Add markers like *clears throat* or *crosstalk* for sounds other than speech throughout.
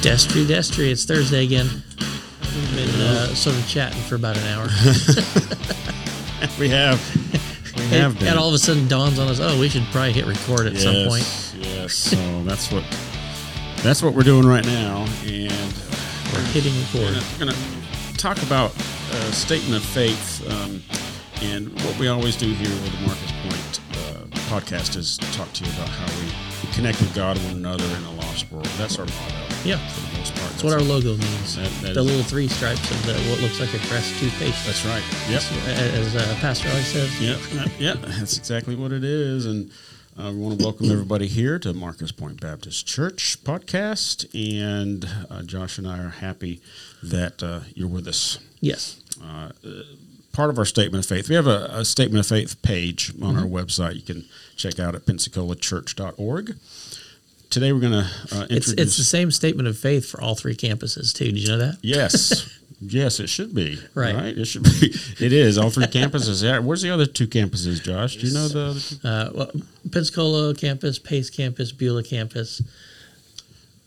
Destry, Destry, it's Thursday again. We've been uh, sort of chatting for about an hour. *laughs* we have. We and, have been. and all of a sudden dawns on us, oh, we should probably hit record at some point. Yes. So that's what that's what we're doing right now, and We're hitting record. we're going to talk about a statement of faith. Um, and what we always do here with the Marcus Pointe uh, podcast is talk to you about how we connect with God and one another in a lost world. That's our motto. Yeah. For the most part. That's what our logo means. That- that the little three stripes of the, what looks like a crest toothpaste. That's right. Yep. As uh, Pastor always says. Yep, yep, that's exactly what it is. And uh, we want to welcome everybody here to Marcus Pointe Baptist Church podcast. And uh, Josh and I are happy that uh, you're with us. Yes. Part of our statement of faith, we have a, a statement of faith page on our website you can check out at pensacolachurch.org. Today we're going to uh, It's, introduce. it's the same statement of faith for all three campuses, too. Did you know that? yes. *laughs* Yes, it should be. Right. It should be. *laughs* It is. All three campuses. Yeah. Where's the other two campuses, Josh? Do you know the other two? Uh, well, Pensacola campus, Pace campus, Beulah campus,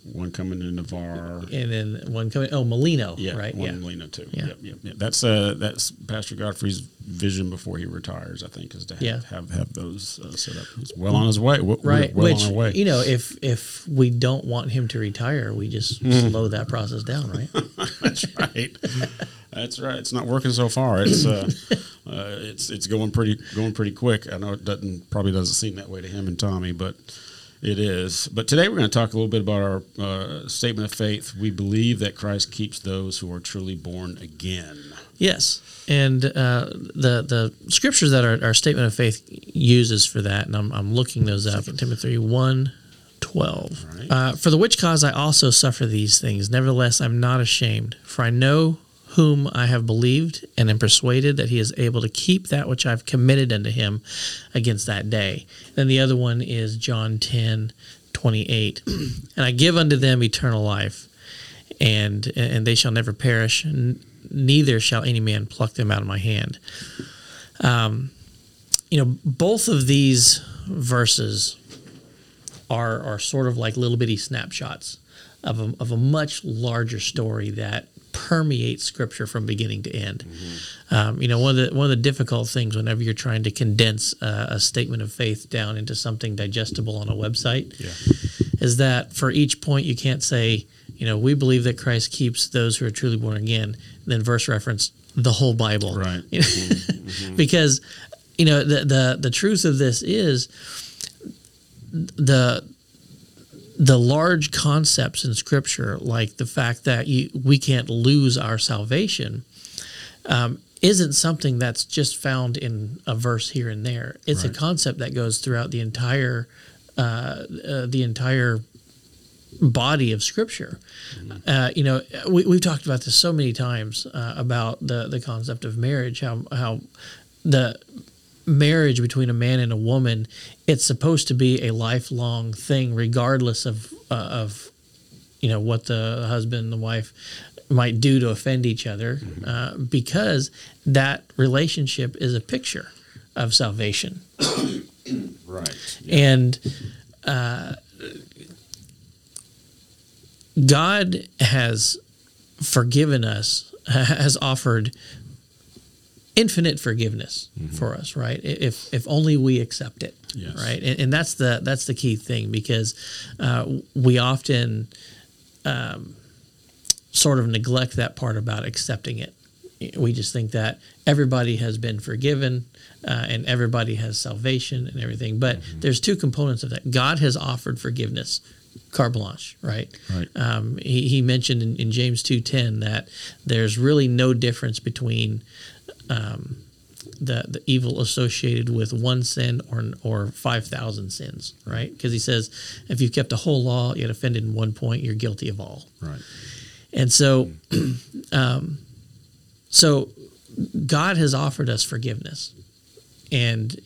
One coming to Navarre. and then one coming. Oh, Molino, Yeah, right? one Yeah. in Molino too. Yeah. Yep, yep, yep. That's uh, that's Pastor Godfrey's vision before he retires. I think is to have Yeah. have, have those uh, set up. He's well on his way. We're, Right. well Which on our way. you know, if if we don't want him to retire, we just Mm. slow that process down, right? *laughs* that's right. That's right. It's not working so far. It's uh, *coughs* uh, it's it's going pretty going pretty quick. I know it doesn't probably doesn't seem that way to him and Tommy, but it is. But today we're going to talk a little bit about our uh, statement of faith. We believe that Christ keeps those who are truly born again. yes. And uh, the the scriptures that our, our statement of faith uses for that, and I'm, I'm looking those up. in Timothy one. 12. Right. Uh, for the which cause I also suffer these things. Nevertheless, I'm not ashamed, for I know whom I have believed, and am persuaded that he is able to keep that which I've committed unto him against that day. Then the other one is John 10 28. *clears throat* and I give unto them eternal life, and, and they shall never perish, neither shall any man pluck them out of my hand. Um, you know, both of these verses are are sort of like little bitty snapshots of a, of a much larger story that permeates scripture from beginning to end. Um, you know, one of the one of the difficult things whenever you're trying to condense uh, a statement of faith down into something digestible on a website Yeah. is that for each point you can't say, you know, we believe that Christ keeps those who are truly born again, then verse reference the whole Bible, Right. *laughs* You know? because you know the the the truth of this is the the large concepts in Scripture, like the fact that you, we can't lose our salvation, um, isn't something that's just found in a verse here and there. It's Right. a concept that goes throughout the entire uh, uh, the entire body of Scripture. Uh, you know, we, we've talked about this so many times uh, about the the concept of marriage, how how the marriage between a man and a woman, it's supposed to be a lifelong thing, regardless of uh, of you know what the husband and the wife might do to offend each other, uh, because that relationship is a picture of salvation. Right. And uh, God has forgiven us, *laughs* has offered infinite forgiveness for us, right? If if only we accept it, Yes. right? And, and that's the that's the key thing because uh, we often um, sort of neglect that part about accepting it. We just think that everybody has been forgiven uh, and everybody has salvation and everything. But there's two components of that. God has offered forgiveness, carte blanche, right? Right. Um, he, he mentioned in, in James 2.10 that there's really no difference between um, the, the evil associated with one sin or, or 5,000 sins, right? Because he says, if you've kept the whole law yet offended in one point, you're guilty of all. Right. And so, *clears throat* um, so God has offered us forgiveness, and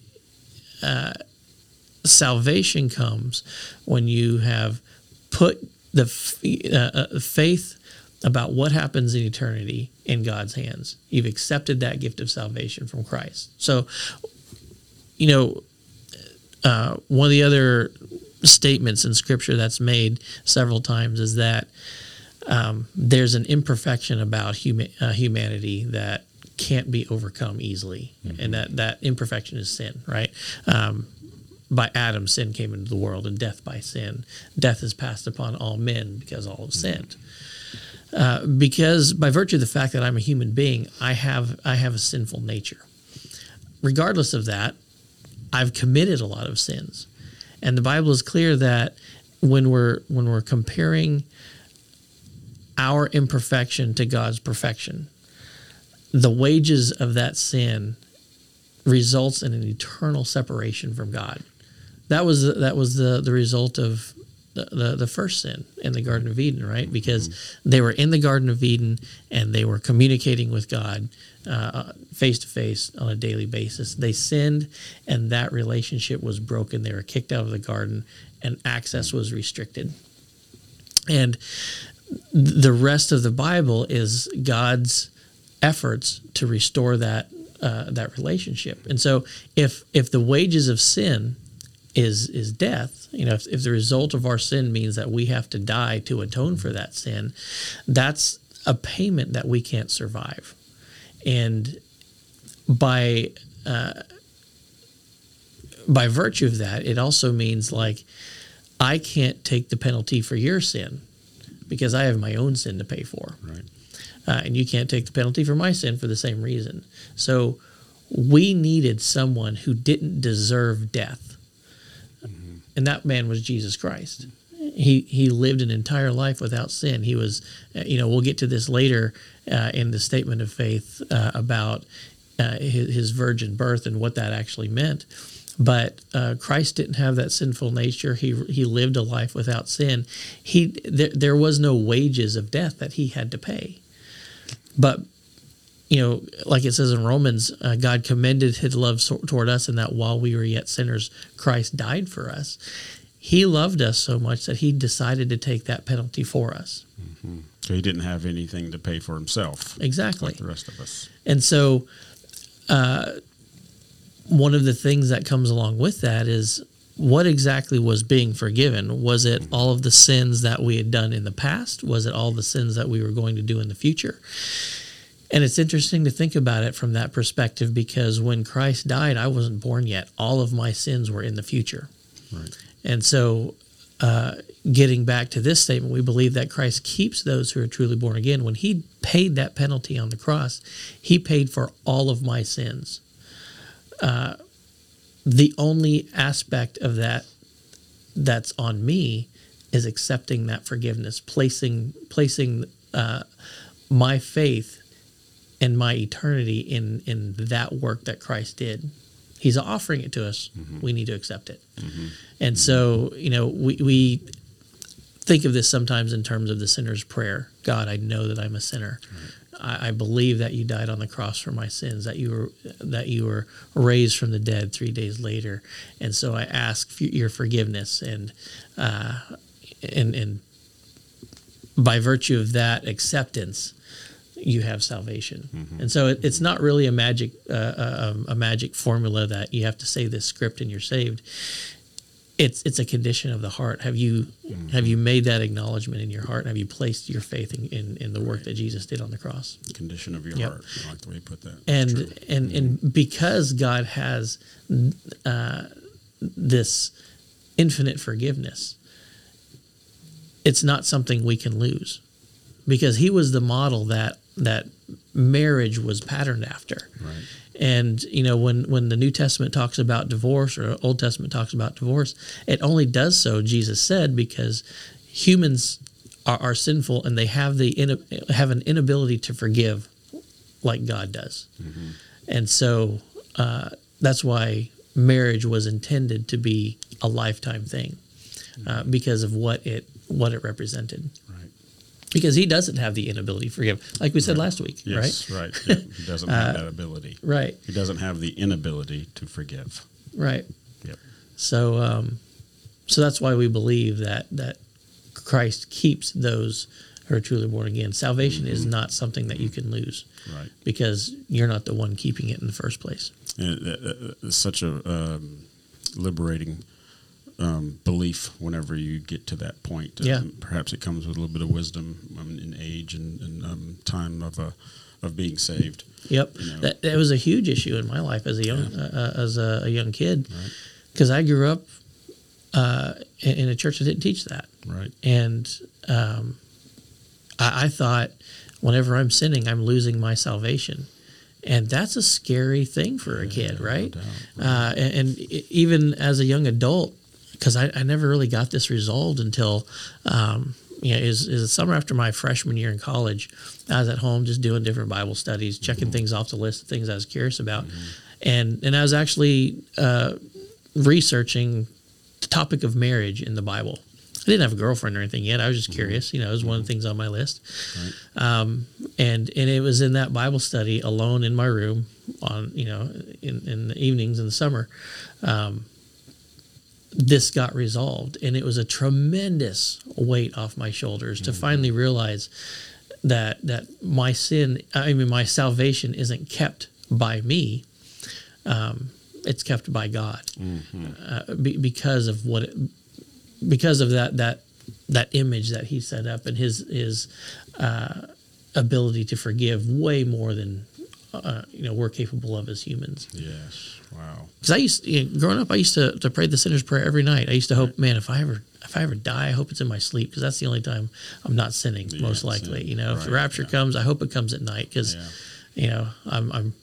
uh, salvation comes when you have put the f- uh, uh, faith about what happens in eternity in God's hands. You've accepted that gift of salvation from Christ. So, you know, uh, one of the other statements in Scripture that's made several times is that um, there's an imperfection about huma- uh, humanity that can't be overcome easily, and that that imperfection is sin, right? Um, by Adam, sin came into the world, and death by sin. Death is passed upon all men because all have sinned. Uh, because by virtue of the fact that I'm a human being, I have I have a sinful nature. Regardless of that, I've committed a lot of sins, and the Bible is clear that when we're when we're comparing our imperfection to God's perfection, the wages of that sin results in an eternal separation from God. That was that was the the result of the, the, first sin in the Garden of Eden, right? Because they were in the Garden of Eden and they were communicating with God face to face on a daily basis. They sinned and that relationship was broken. They were kicked out of the garden and access was restricted. And the rest of the Bible is God's efforts to restore that uh, that relationship. And so, if if the wages of sin is is death, you know, if, if the result of our sin means that we have to die to atone for that sin, that's a payment that we can't survive. And by uh, by virtue of that, it also means like I can't take the penalty for your sin because I have my own sin to pay for. Right. Uh, and you can't take the penalty for my sin for the same reason. So we needed someone who didn't deserve death. And that man was Jesus Christ. He, he lived an entire life without sin. He was, uh, you know, we'll get to this later uh, in the statement of faith uh, about uh, his, his virgin birth and what that actually meant. But uh, Christ didn't have that sinful nature. He he lived a life without sin. He there, there was no wages of death that he had to pay. But you know, like it says in Romans, uh, God commended His love so- toward us, in that while we were yet sinners, Christ died for us. He loved us so much that He decided to take that penalty for us. So he didn't have anything to pay for himself, Exactly. like the rest of us. And so, uh, one of the things that comes along with that is what exactly was being forgiven? Was it all of the sins that we had done in the past? Was it all the sins that we were going to do in the future? And it's interesting to think about it from that perspective because when Christ died, I wasn't born yet. All of my sins were in the future. Right. And so, uh, getting back to this statement, we believe that Christ keeps those who are truly born again. When He paid that penalty on the cross, He paid for all of my sins. Uh, the only aspect of that that's on me is accepting that forgiveness, placing placing uh, my faith and my eternity in in that work that Christ did. He's offering it to us. We need to accept it. And so, you know, we, we think of this sometimes in terms of the sinner's prayer. God, I know that I'm a sinner. I, I believe that you died on the cross for my sins. That you were that you were raised from the dead three days later. And so I ask for your forgiveness and uh, and and by virtue of that acceptance, you have salvation. And so it, it's not really a magic uh, uh, um, a magic formula that you have to say this script and you're saved. It's it's a condition of the heart. Have you have you made that acknowledgement in your heart? Have you placed your faith in, in, in the work that Jesus did on the cross? The Condition of your Yep. heart. I like the way you put that. and True. and and because God has uh, this infinite forgiveness, it's not something we can lose, because He was the model that that marriage was patterned after. Right. And you know when when the New Testament talks about divorce or Old Testament talks about divorce, it only does so Jesus said because humans are, are sinful and they have the have an inability to forgive like God does. And so uh, that's why marriage was intended to be a lifetime thing uh, because of what it what it represented. Right. Because he doesn't have the inability to forgive, like we said last week, right? Yes. Right. Yeah. He doesn't have that *laughs* uh, ability. right? Right, He doesn't have the inability to forgive. right. Yep. So, um, so that's why we believe that that Christ keeps those who are truly born again. Salvation is mm-hmm. not something that you can lose Right. because you're not the one keeping it in the first place. And it- it- it's such a um, liberating um, belief whenever you get to that point. Yeah. Um, perhaps it comes with a little bit of wisdom um, in age and, and um, time of uh, of being saved. Yep, You know. that, that was a huge issue in my life as a young uh, uh, as a, a young kid, Right. because I grew up uh, in, in a church that didn't teach that, Right. and um, I, I thought whenever I'm sinning, I'm losing my salvation, and that's a scary thing for a kid, no right? doubt. Uh, and, and even as a young adult, because I, I never really got this resolved until. Um, you know, is is the summer after my freshman year in college. I was at home just doing different Bible studies, checking things off the list of things I was curious about, and and I was actually uh, researching the topic of marriage in the Bible. I didn't have a girlfriend or anything yet. I was just curious. You know, it was one of the things on my list. Um, and and it was in that Bible study alone in my room on you know in, in the evenings in the summer. Um, this got resolved, and it was a tremendous weight off my shoulders to finally realize that that my sin, I mean my salvation, isn't kept by me. Um, it's kept by God uh, be, because of what, it, because of that that that image that He set up and His His uh, ability to forgive way more than uh, you know we're capable of as humans. Yes. Wow. Because I used, you know, growing up, I used to, to pray the sinner's prayer every night. I used to hope, man, if I ever if I ever die, I hope it's in my sleep because that's the only time I'm not sinning. Yeah, most likely, sin. you know, if the rapture yeah. comes, I hope it comes at night because, Yeah. you know, I'm, I'm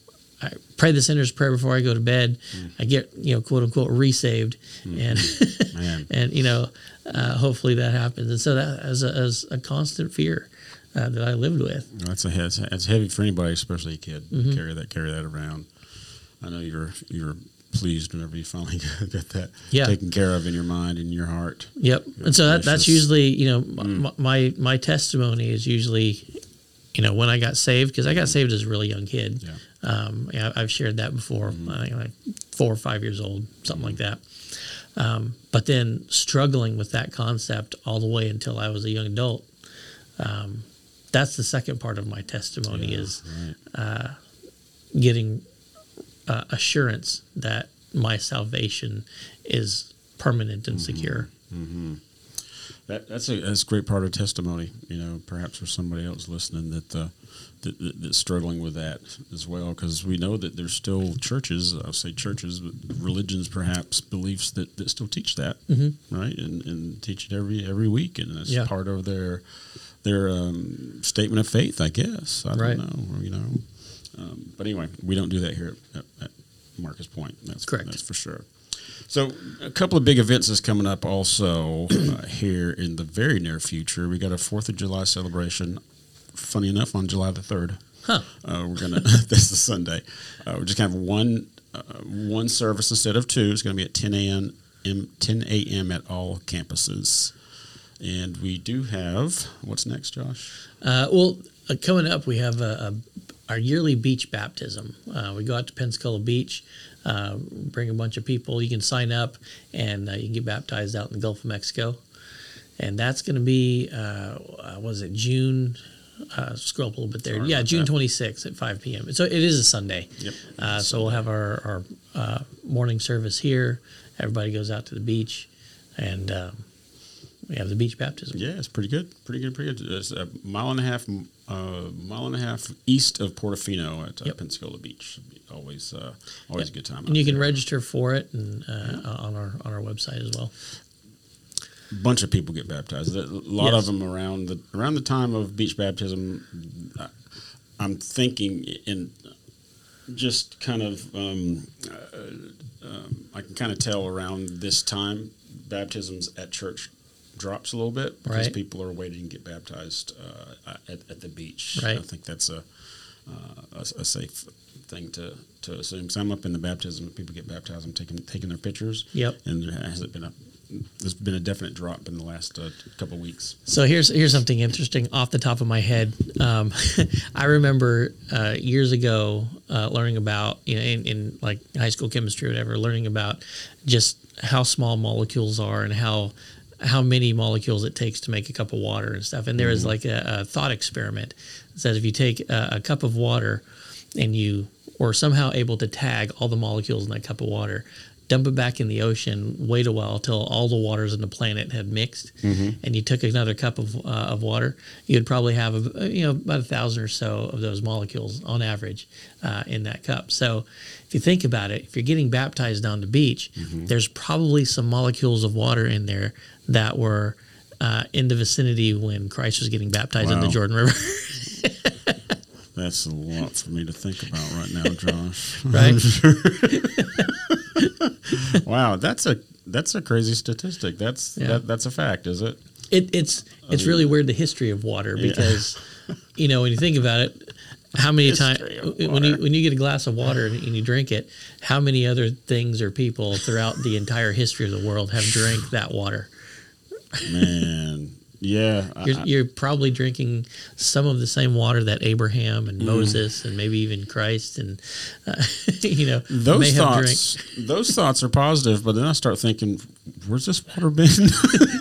I pray the sinner's prayer before I go to bed. Mm. I get you know quote unquote resaved, and Man. *laughs* and you know uh, hopefully that happens. And so that as a, as a constant fear uh, that I lived with. That's a that's, that's heavy for anybody, especially a kid. Mm-hmm. Carry that carry that around. I know you're you're pleased whenever you finally *laughs* get that Yeah. taken care of in your mind and your heart. Yep. And so that, that's usually, you know, m- my my testimony is usually, you know, when I got saved because I got saved as a really young kid. Yeah. Um, yeah, I've shared that before. I think like four or five years old, something like that. Um, but then struggling with that concept all the way until I was a young adult. Um, that's the second part of my testimony Yeah, is right. getting uh, assurance that my salvation is permanent and secure. That, that's a that's a great part of testimony. You know, perhaps for somebody else listening that uh, that, that that's struggling with that as well, because we know that there's still churches. I'll say churches, but religions, perhaps beliefs that, that still teach that, right, and, and teach it every every week, and that's Yeah. part of their their um, statement of faith, I guess. I don't know, you know. Um, but anyway, we don't do that here at, at, Marcus Pointe. That's Correct. That's for sure. So, a couple of big events is coming up also uh, here in the very near future. We got a Fourth of July celebration. Funny enough, on July the third, Huh. uh, we're gonna. *laughs* that's the Sunday. Uh, we're just gonna have one uh, one service instead of two. It's gonna be at ten a.m. 10 a.m. at all campuses. And we do have what's next, Josh? Uh, well, uh, coming up, we have a, a, our yearly beach baptism. Uh, we go out to Pensacola Beach, uh, bring a bunch of people. You can sign up, and uh, you can get baptized out in the Gulf of Mexico. And that's going to be, uh, uh, was it June? Uh, scroll up a little bit there. Sorry yeah, June that. 26th at 5 p.m. So it is a Sunday. Yep. Uh, so we'll have our, our uh, morning service here. Everybody goes out to the beach, and um, we have the beach baptism. Yeah, it's pretty good. Pretty good. Pretty good. It's a mile and a half, uh, mile and a half east of Portofino at uh, Yep. Pensacola Beach. Always, uh, always a good time. And you can there. register for it and uh, on our on our website as well. A bunch of people get baptized. A lot Yes. of them around the around the time of beach baptism. I- I'm thinking in just kind of um, uh, um, I can kind of tell around this time baptisms at church drops a little bit because Right. people are waiting to get baptized uh, at, at the beach. Right. I think that's a uh, a, a safe thing to, to assume. So I'm up in the baptism. People get baptized. I'm taking taking their pictures. Yep. And there hasn't been a there's been a definite drop in the last uh, couple weeks. So here's here's something interesting off the top of my head. Um, *laughs* I remember uh, years ago uh, learning about you know in, in like high school chemistry or whatever, learning about just how small molecules are and how how many molecules it takes to make a cup of water and stuff. And there was like a, a thought experiment that says if you take a, a cup of water and you were somehow able to tag all the molecules in that cup of water, dump it back in the ocean, wait a while till all the waters on the planet had mixed, and you took another cup of, uh, of water, you'd probably have a, you know about a thousand or so of those molecules on average uh, in that cup. So if you think about it, if you're getting baptized on the beach, there's probably some molecules of water in there that were uh, in the vicinity when Christ was getting baptized in the Jordan River. *laughs* That's a lot for me to think about right now, *laughs* Josh. Right. *laughs* wow, that's a that's a crazy statistic. That's Yeah. that, that's a fact, is it? It, it's it's really weird the history of water Yeah. because you know when you think about it, how many times when you when you get a glass of water and you drink it, how many other things or people throughout the entire history of the world have drank that water? Man, yeah. You're, I- you're probably drinking some of the same water that Abraham Mm. and Moses and maybe even Christ and uh, *laughs* you know may those have thoughts, those thoughts are positive, but then I start thinking, where's this water been? *laughs*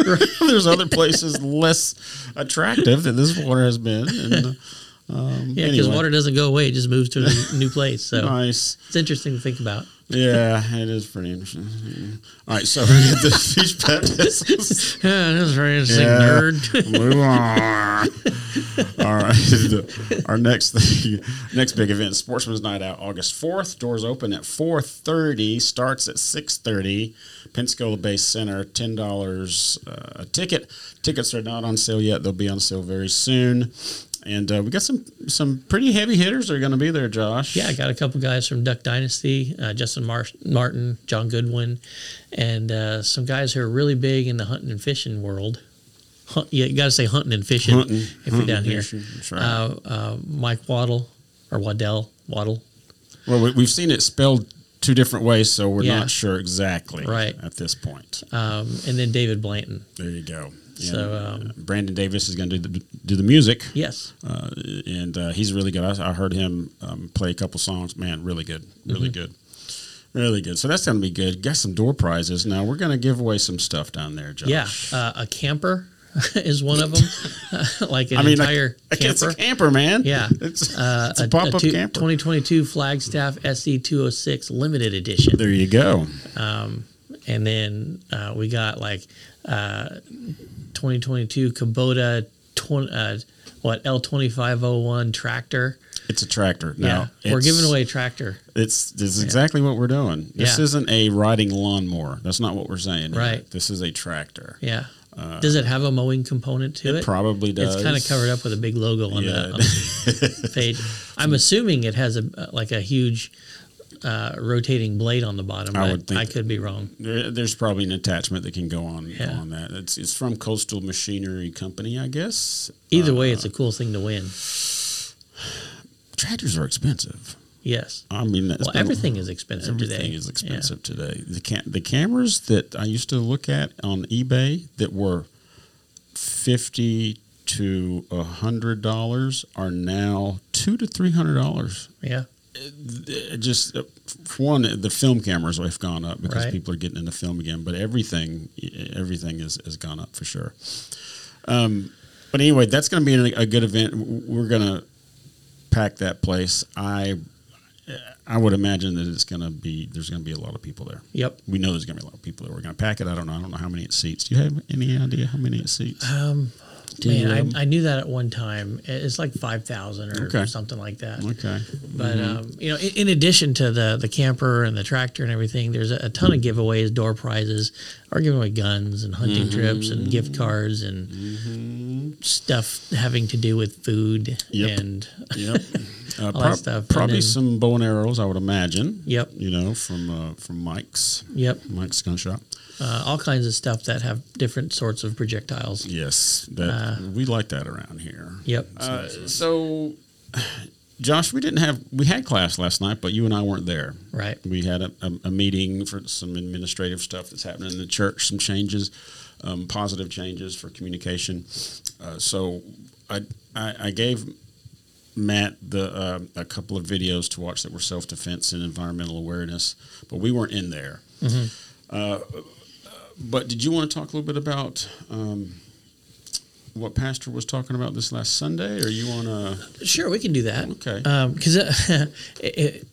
*laughs* There's other places less attractive that this water has been. And, um, Yeah, because anyway, water doesn't go away; it just moves to a new place. So nice. it's interesting to think about. Yeah, it is pretty interesting. All right, so we get the *laughs* beach baptisms. *laughs* Yeah, that's very interesting, Yeah. nerd. Move on. *laughs* All right. The- Our next thing, next big event, Sportsman's Night Out, August fourth. Doors open at four thirty. Starts at six thirty. Pensacola Bay Center. Ten dollars uh, a ticket. Tickets are not on sale yet. They'll be on sale very soon. And uh, we got some some pretty heavy hitters that are going to be there, Josh. Yeah, I got a couple guys from Duck Dynasty, uh, Justin Mar- Martin, John Goodwin, and uh, some guys who are really big in the hunting and fishing world. Hunt, yeah, you got to say hunting and fishing Hunting- if you're down here. fishing, right. Uh, uh, Mike Waddle or Waddell Waddle. Well, we, we've seen it spelled two different ways, so we're Yeah. not sure exactly Right. at this point. Um, and then David Blanton. There you go. So, um, uh, Brandon Davis is going to do the, do the music, Yes. uh, and uh, he's really good. I, I heard him um, play a couple songs. Man, really good, really Mm-hmm. good, really good. So that's going to be good. Got some door prizes. Now we're going to give away some stuff down there, Josh. Yeah. Uh, a camper *laughs* is one of them. *laughs* like an I mean, a- entire *laughs* a- it's camper. a camper, man. Yeah. it's, Uh, it's a, pop up camper. 2022 Flagstaff SE 206 limited edition. there you go. Um, and then uh, we got like uh, 2022 Kubota, 20, uh, what L2501 tractor. It's a tractor. Yeah, Now, we're giving away a tractor. It's this is exactly what we're doing. This Yeah. isn't a riding lawnmower. That's not what we're saying. Right. This is a tractor. Yeah. does it have a mowing component to it? Uh, It probably does. It's kind of covered up with a big logo on, Yeah. the, on the page. *laughs* I'm assuming it has a like a huge uh, rotating blade on the bottom. I would think- I could be wrong. There, there's probably an attachment that can go on Yeah. on that. It's it's from Coastal Machinery Company, I guess. Either Uh, way, it's a cool thing to win. tractors are expensive. Yes. I mean, Well, everything is expensive everything today. is Yeah. expensive today. The the cameras that I used to look at on eBay that were fifty to a hundred dollars are now two to three hundred dollars. Yeah. It just uh, for one, the film cameras have gone up because Right. people are getting into film again. But everything, everything is has gone up for sure. Um, but anyway, that's going to be a, good event. We're going to pack that place. I I would imagine that it's going to be there's going to be a lot of people there. Yep. We know there's going to be a lot of people there. We're going to pack it. I don't know. I don't know how many it seats. Do you have any idea how many it seats? Um, man, I, I knew that at one time. It's like five thousand or Okay. something like that. Okay. But um, you know, in, in addition to the the camper and the tractor and everything, there's a, a ton of giveaways, door prizes, are giving away guns and hunting Mm-hmm. trips and gift cards and stuff having to do with food Yep. and Yep. *laughs* Uh, that prob- stuff. Probably then- some bow and arrows, I would imagine. yep, You know, from uh, from Mike's yep, Mike's gun shop. Uh, all kinds of stuff that have different sorts of projectiles. Yes, that Uh, we like that around here. Yep. Uh, so, Josh, we didn't have we had class last night, but you and I weren't there. Right. We had a, a, a meeting for some administrative stuff that's happening in the church, some changes, um, positive changes for communication. Uh, so, I, I I gave Matt the uh, a couple of videos to watch that were self defense and environmental awareness, but we weren't in there. Uh, but did you want to talk a little bit about? Um, what Pastor was talking about this last Sunday, or you want to? Sure, we can do that. Okay. Because uh, *laughs* it, it,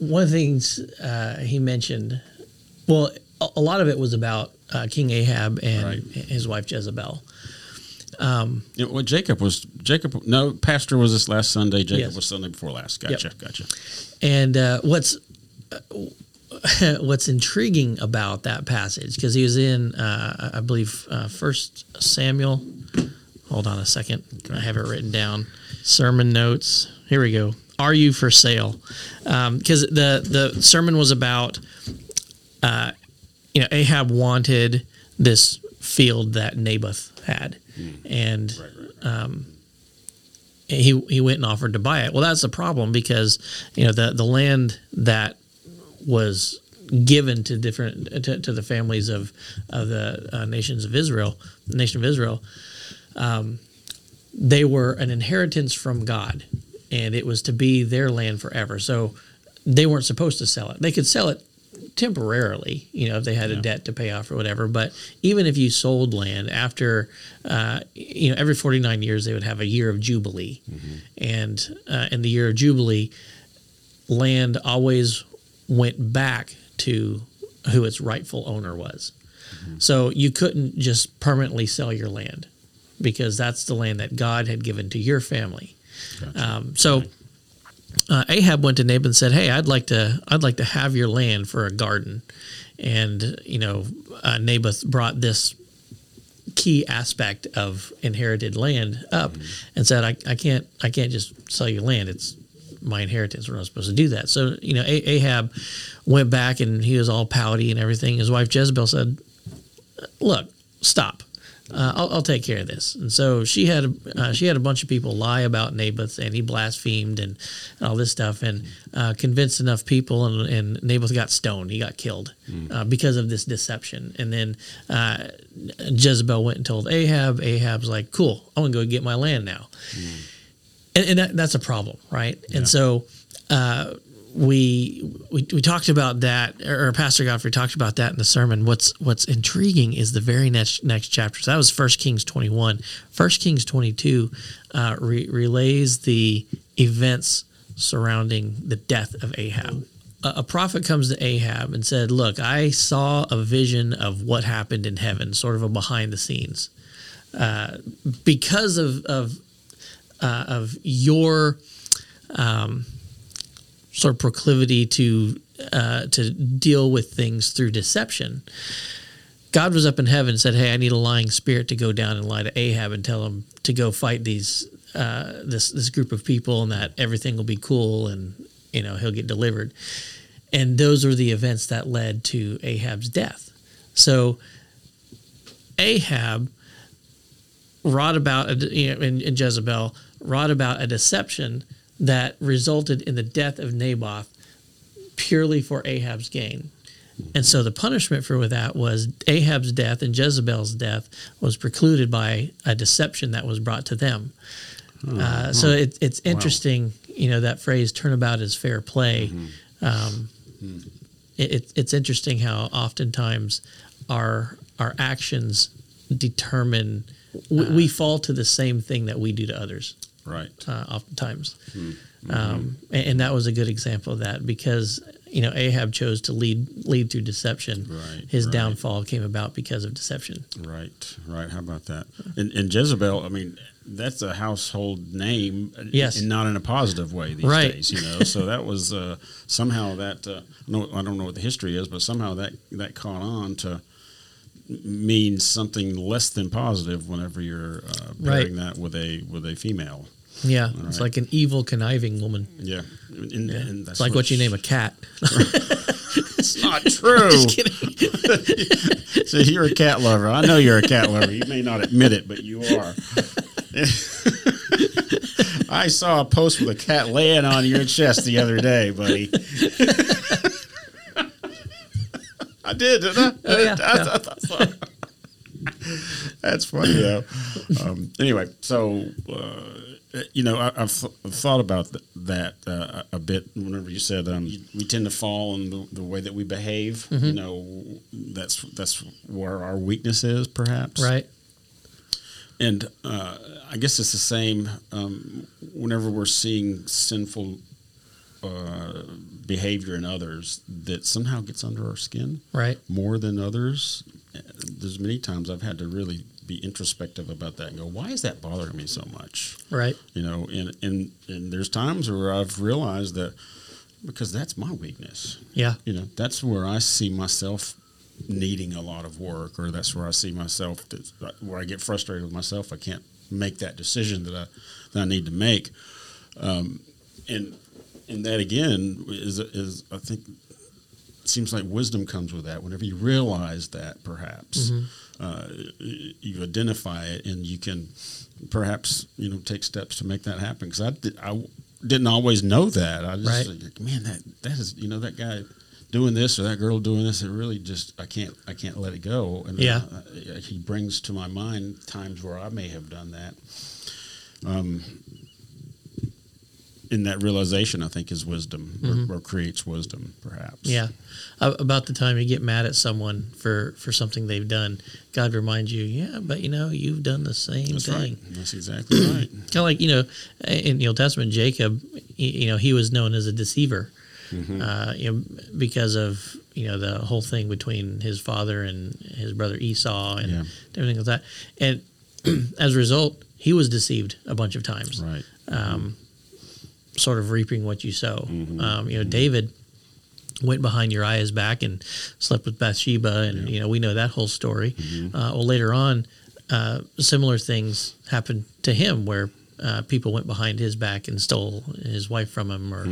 one of the things uh, he mentioned Well, a, lot of it was about uh, King Ahab and Right. his wife Jezebel. Yeah, well, Jacob was Jacob. No, Pastor was this last Sunday. Jacob Yes. was Sunday before last. Gotcha, gotcha. And uh, what's *laughs* what's intriguing about that passage because he was in, uh, I believe, uh, First Samuel. Hold on a second, I have it written down. Sermon notes. Here we go. Are you for sale? Because the the sermon was about, uh, you know, Ahab wanted this field that Naboth had, and Right, right. he he went and offered to buy it. Well, that's the problem because you know the the land that was given to different to, to the families of of the uh, nations of Israel, the nation of Israel, um, they were an inheritance from God, and it was to be their land forever. So they weren't supposed to sell it. They could sell it temporarily, you know, if they had a debt to pay off or whatever. But even if you sold land after, uh, you know, every 49 years they would have a year of jubilee, and uh, in the year of jubilee, land always went back to who its rightful owner was. So you couldn't just permanently sell your land because that's the land that God had given to your family. Gotcha. Um, so uh, Ahab went to Naboth and said, "Hey, I'd like to, I'd like to have your land for a garden." And you know, uh, Naboth brought this key aspect of inherited land up and said, I, I can't, I can't just sell your land. It's my inheritance. We're not supposed to do that. So you know, Ahab went back and he was all pouty and everything. His wife Jezebel said, "Look, stop." uh, I'll, I'll take care of this. And so she had uh, she had a bunch of people lie about Naboth, and he blasphemed and, and all this stuff, and uh, convinced enough people, and, and Naboth got stoned. He got killed uh, because of this deception. And then uh, Jezebel went and told Ahab. Ahab's like, "Cool, I'm gonna go get my land now." And, and that, that's a problem, right? Yeah. And so. Uh, we, we we talked about that, or Pastor Godfrey talked about that in the sermon. What's what's intriguing is the very next next chapter. So that was First Kings twenty one. First Kings twenty two uh, re- relays the events surrounding the death of Ahab. A, a prophet comes to Ahab and said, "Look, I saw a vision of what happened in heaven, sort of a behind the scenes, uh, because of of uh, of your." Um, sort of proclivity to uh, to deal with things through deception. God was up in heaven and said, "Hey, I need a lying spirit to go down and lie to Ahab and tell him to go fight these uh, this this group of people and that everything will be cool and you know he'll get delivered." And those were the events that led to Ahab's death. So Ahab wrought about, a, you know, and, and Jezebel wrought about a deception that resulted in the death of Naboth purely for Ahab's gain. And so the punishment for that was Ahab's death and Jezebel's death was precluded by a deception that was brought to them. Uh, so it, it's interesting, you know, that phrase "turnabout is fair play." Um, it, it, it's interesting how oftentimes our our actions determine we, we fall to the same thing that we do to others Right. uh, oftentimes. Um, and, and that was a good example of that because you know Ahab chose to lead lead through deception. Right, His right. downfall came about because of deception. Right, right. How about that? And, and Jezebel, I mean, that's a household name, uh, Yes. and not in a positive way these Right. days. You know, so that was uh, somehow that uh, no, I don't know what the history is, but somehow that that caught on to mean something less than positive whenever you're uh, pairing that with a with a female. Yeah, All it's right. like an evil, conniving woman. Yeah, and, and that's It's like what you name a cat. *laughs* It's not *laughs* true. Just kidding. *laughs* so you're a cat lover. I know you're a cat lover. You may not admit it, but you are. I saw a post with a cat laying on your chest the other day, buddy. I did, didn't I? Oh, yeah, I- yeah. I thought so. *laughs* That's funny though. Um, anyway, so uh, you know, I, I've, th- I've thought about th- that uh, a bit. Whenever you said um, we tend to fall in the, the way that we behave, Mm-hmm. you know, that's that's where our weakness is, perhaps. right. And uh, I guess it's the same um, whenever we're seeing sinful uh, behavior in others that somehow gets under our skin Right. more than others. There's many times I've had to really be introspective about that and go, why is that bothering me so much? Right. You know, and and and there's times where I've realized that because that's my weakness. Yeah. You know, that's where I see myself needing a lot of work, or that's where I see myself that where I get frustrated with myself. I can't make that decision that I that I need to make, um, and and that again is is I think seems like wisdom comes with that. Whenever you realize that, perhaps uh, you identify it, and you can perhaps you know take steps to make that happen. Because I did, I didn't always know that. I just Right. like, man, that that is you know that guy doing this or that girl doing this. It really just I can't I can't let it go. And Yeah. uh, he brings to my mind times where I may have done that. Um, in that realization, I think is wisdom or, or creates wisdom, perhaps. Mm-hmm. Yeah. About the time you get mad at someone for, for something they've done, God reminds you, yeah, but you know, you've done the same that's thing. right. That's exactly right. *clears throat* Kind of like, you know, in the Old Testament, Jacob, you know, he was known as a deceiver. Mm-hmm. Uh, you know, because of you know the whole thing between his father and his brother Esau and Yeah. everything like that, and *clears throat* as a result, he was deceived a bunch of times. Right. um, sort of reaping what you sow. Mm-hmm. Um, you know, David went behind Uriah's back and slept with Bathsheba, and you know we know that whole story. Mm-hmm. Uh, well, later on, uh, similar things happened to him where. Uh, people went behind his back and stole his wife from him, or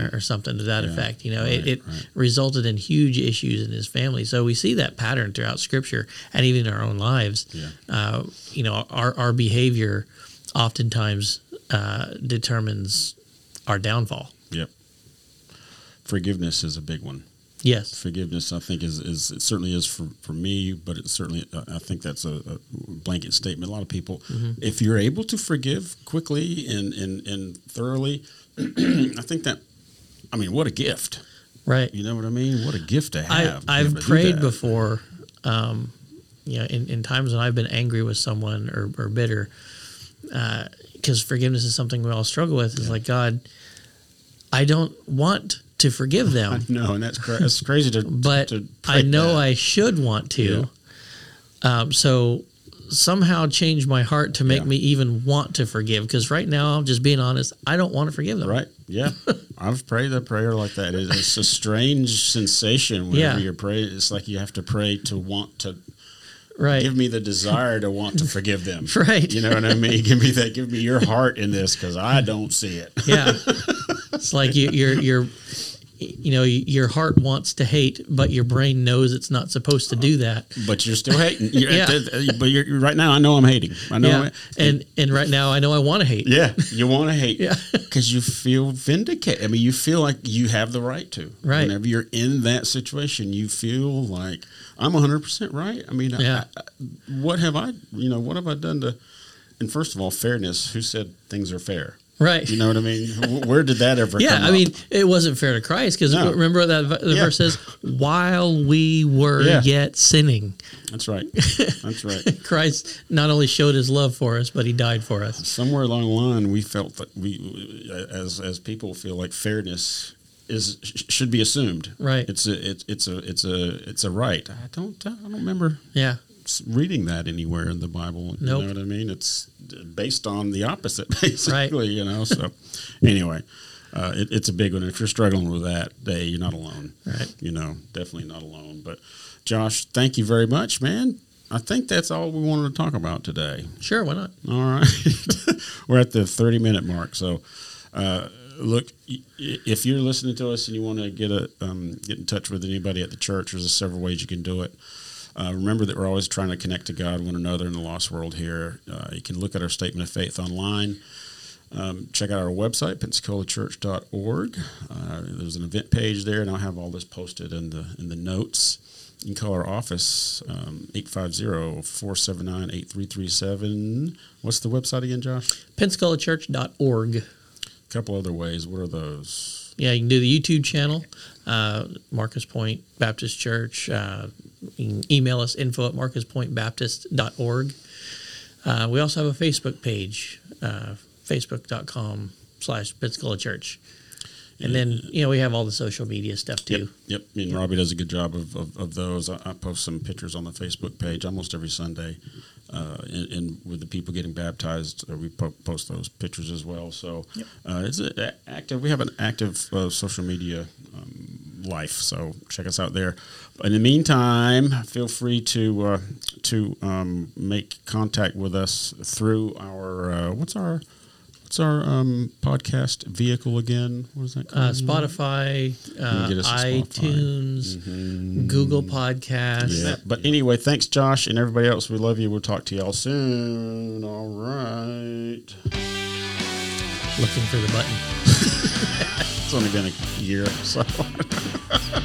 or, or something to that Mm-hmm. Yeah, effect. You know, right, it, it right. resulted in huge issues in his family. So we see that pattern throughout Scripture and even in our own lives Yeah. uh, you know, our, our behavior oftentimes uh, determines our downfall. Yep. Forgiveness is a big one. Yes. Forgiveness, I think, is, is it certainly is for, for me, but it certainly, uh, I think that's a, a blanket statement. A lot of people, if you're able to forgive quickly and, and, and thoroughly, *clears throat* I think that, I mean, what a gift. Right. You know what I mean? What a gift to have. I've to prayed before, um, you know, in, in times when I've been angry with someone or, or bitter, because forgiveness is something we all struggle with. Is like, God, I don't want to forgive them. *laughs* No, and that's, cra- that's crazy to, but to I know that. I should want to. Um, so somehow change my heart to make Yeah. me even want to forgive. Because right now, I'm just being honest, I don't want to forgive them. Right. Yeah. *laughs* I've prayed a prayer like that. It- It's a strange sensation whenever Yeah. you're praying. It's like you have to pray to want to Right. give me the desire to want to forgive them. *laughs* Right. You know what I mean? Give me that. Give me your heart in this because I don't see it. yeah. *laughs* it's like you, you're you're you know your heart wants to hate, but your brain knows it's not supposed to do that. But you're still hating. *laughs* You're, Yeah. Uh, uh, but you're, right now, I know I'm hating. I know. Yeah. I- And and right now, I know I want to hate. yeah, *laughs* you want to hate Yeah. because you feel vindicated. I mean, you feel like you have the right to. Right. Whenever you're in that situation, you feel like I'm 100 percent right. I mean, Yeah. I, I- what have I? You know, what have I done to? And first of all, fairness. Who said things are fair? Right. You know what I mean? Where did that ever? Come? Yeah, I up? mean, it wasn't fair to Christ because No. remember that the Yeah. verse says, "While we were Yeah. yet sinning, that's right. That's right. *laughs* Christ not only showed His love for us, but He died for us." somewhere along the line we felt that we as as people feel like fairness is should be assumed Right. it's a it's, it's a it's a it's a right i don't i don't remember Yeah, reading that anywhere in the bible Nope. you know what i mean it's based on the opposite *laughs* basically you know so anyway uh, it, it's a big one if you're struggling with that day you're not alone Right. you know definitely not alone but josh thank you very much man i think that's all we wanted to talk about today sure, why not? all right. *laughs* We're at the 30 minute mark. So, uh, look, if you're listening to us and you want to get a um, get in touch with anybody at the church, there's several ways you can do it. Uh, remember that we're always trying to connect to God, one another in the lost world here. Uh, you can look at our statement of faith online. Um, check out our website, pensacolachurch.org. Uh, there's an event page there, and I'll have all this posted in the in the notes. You can call our office, um, 850-479-8337. What's the website again, Josh? PensacolaChurch.org. A couple other ways. What are those? Yeah, you can do the YouTube channel, uh, Marcus Pointe Baptist Church. Uh, you can email us info at marcuspointbaptist.org. Uh, we also have a Facebook page, uh, facebook.com slash Pensacola Church. And then you know we have all the social media stuff too. Yep, yep. And Robbie does a good job of, of, of those. I, I post some pictures on the Facebook page almost every Sunday, uh, and, and with the people getting baptized, uh, we po- post those pictures as well. So Yep. uh, it's a, active. We have an active uh, social media um, life. So check us out there. In the meantime, feel free to uh, to um, make contact with us through our uh, what's our what's our um, podcast vehicle again? What is that called? Uh, Spotify, uh, get us a Spotify. iTunes, Google Podcasts. Yeah. But anyway, thanks, Josh, and everybody else. We love you. We'll talk to y'all soon. All right. Looking for the button. *laughs* It's only been a year, so. *laughs*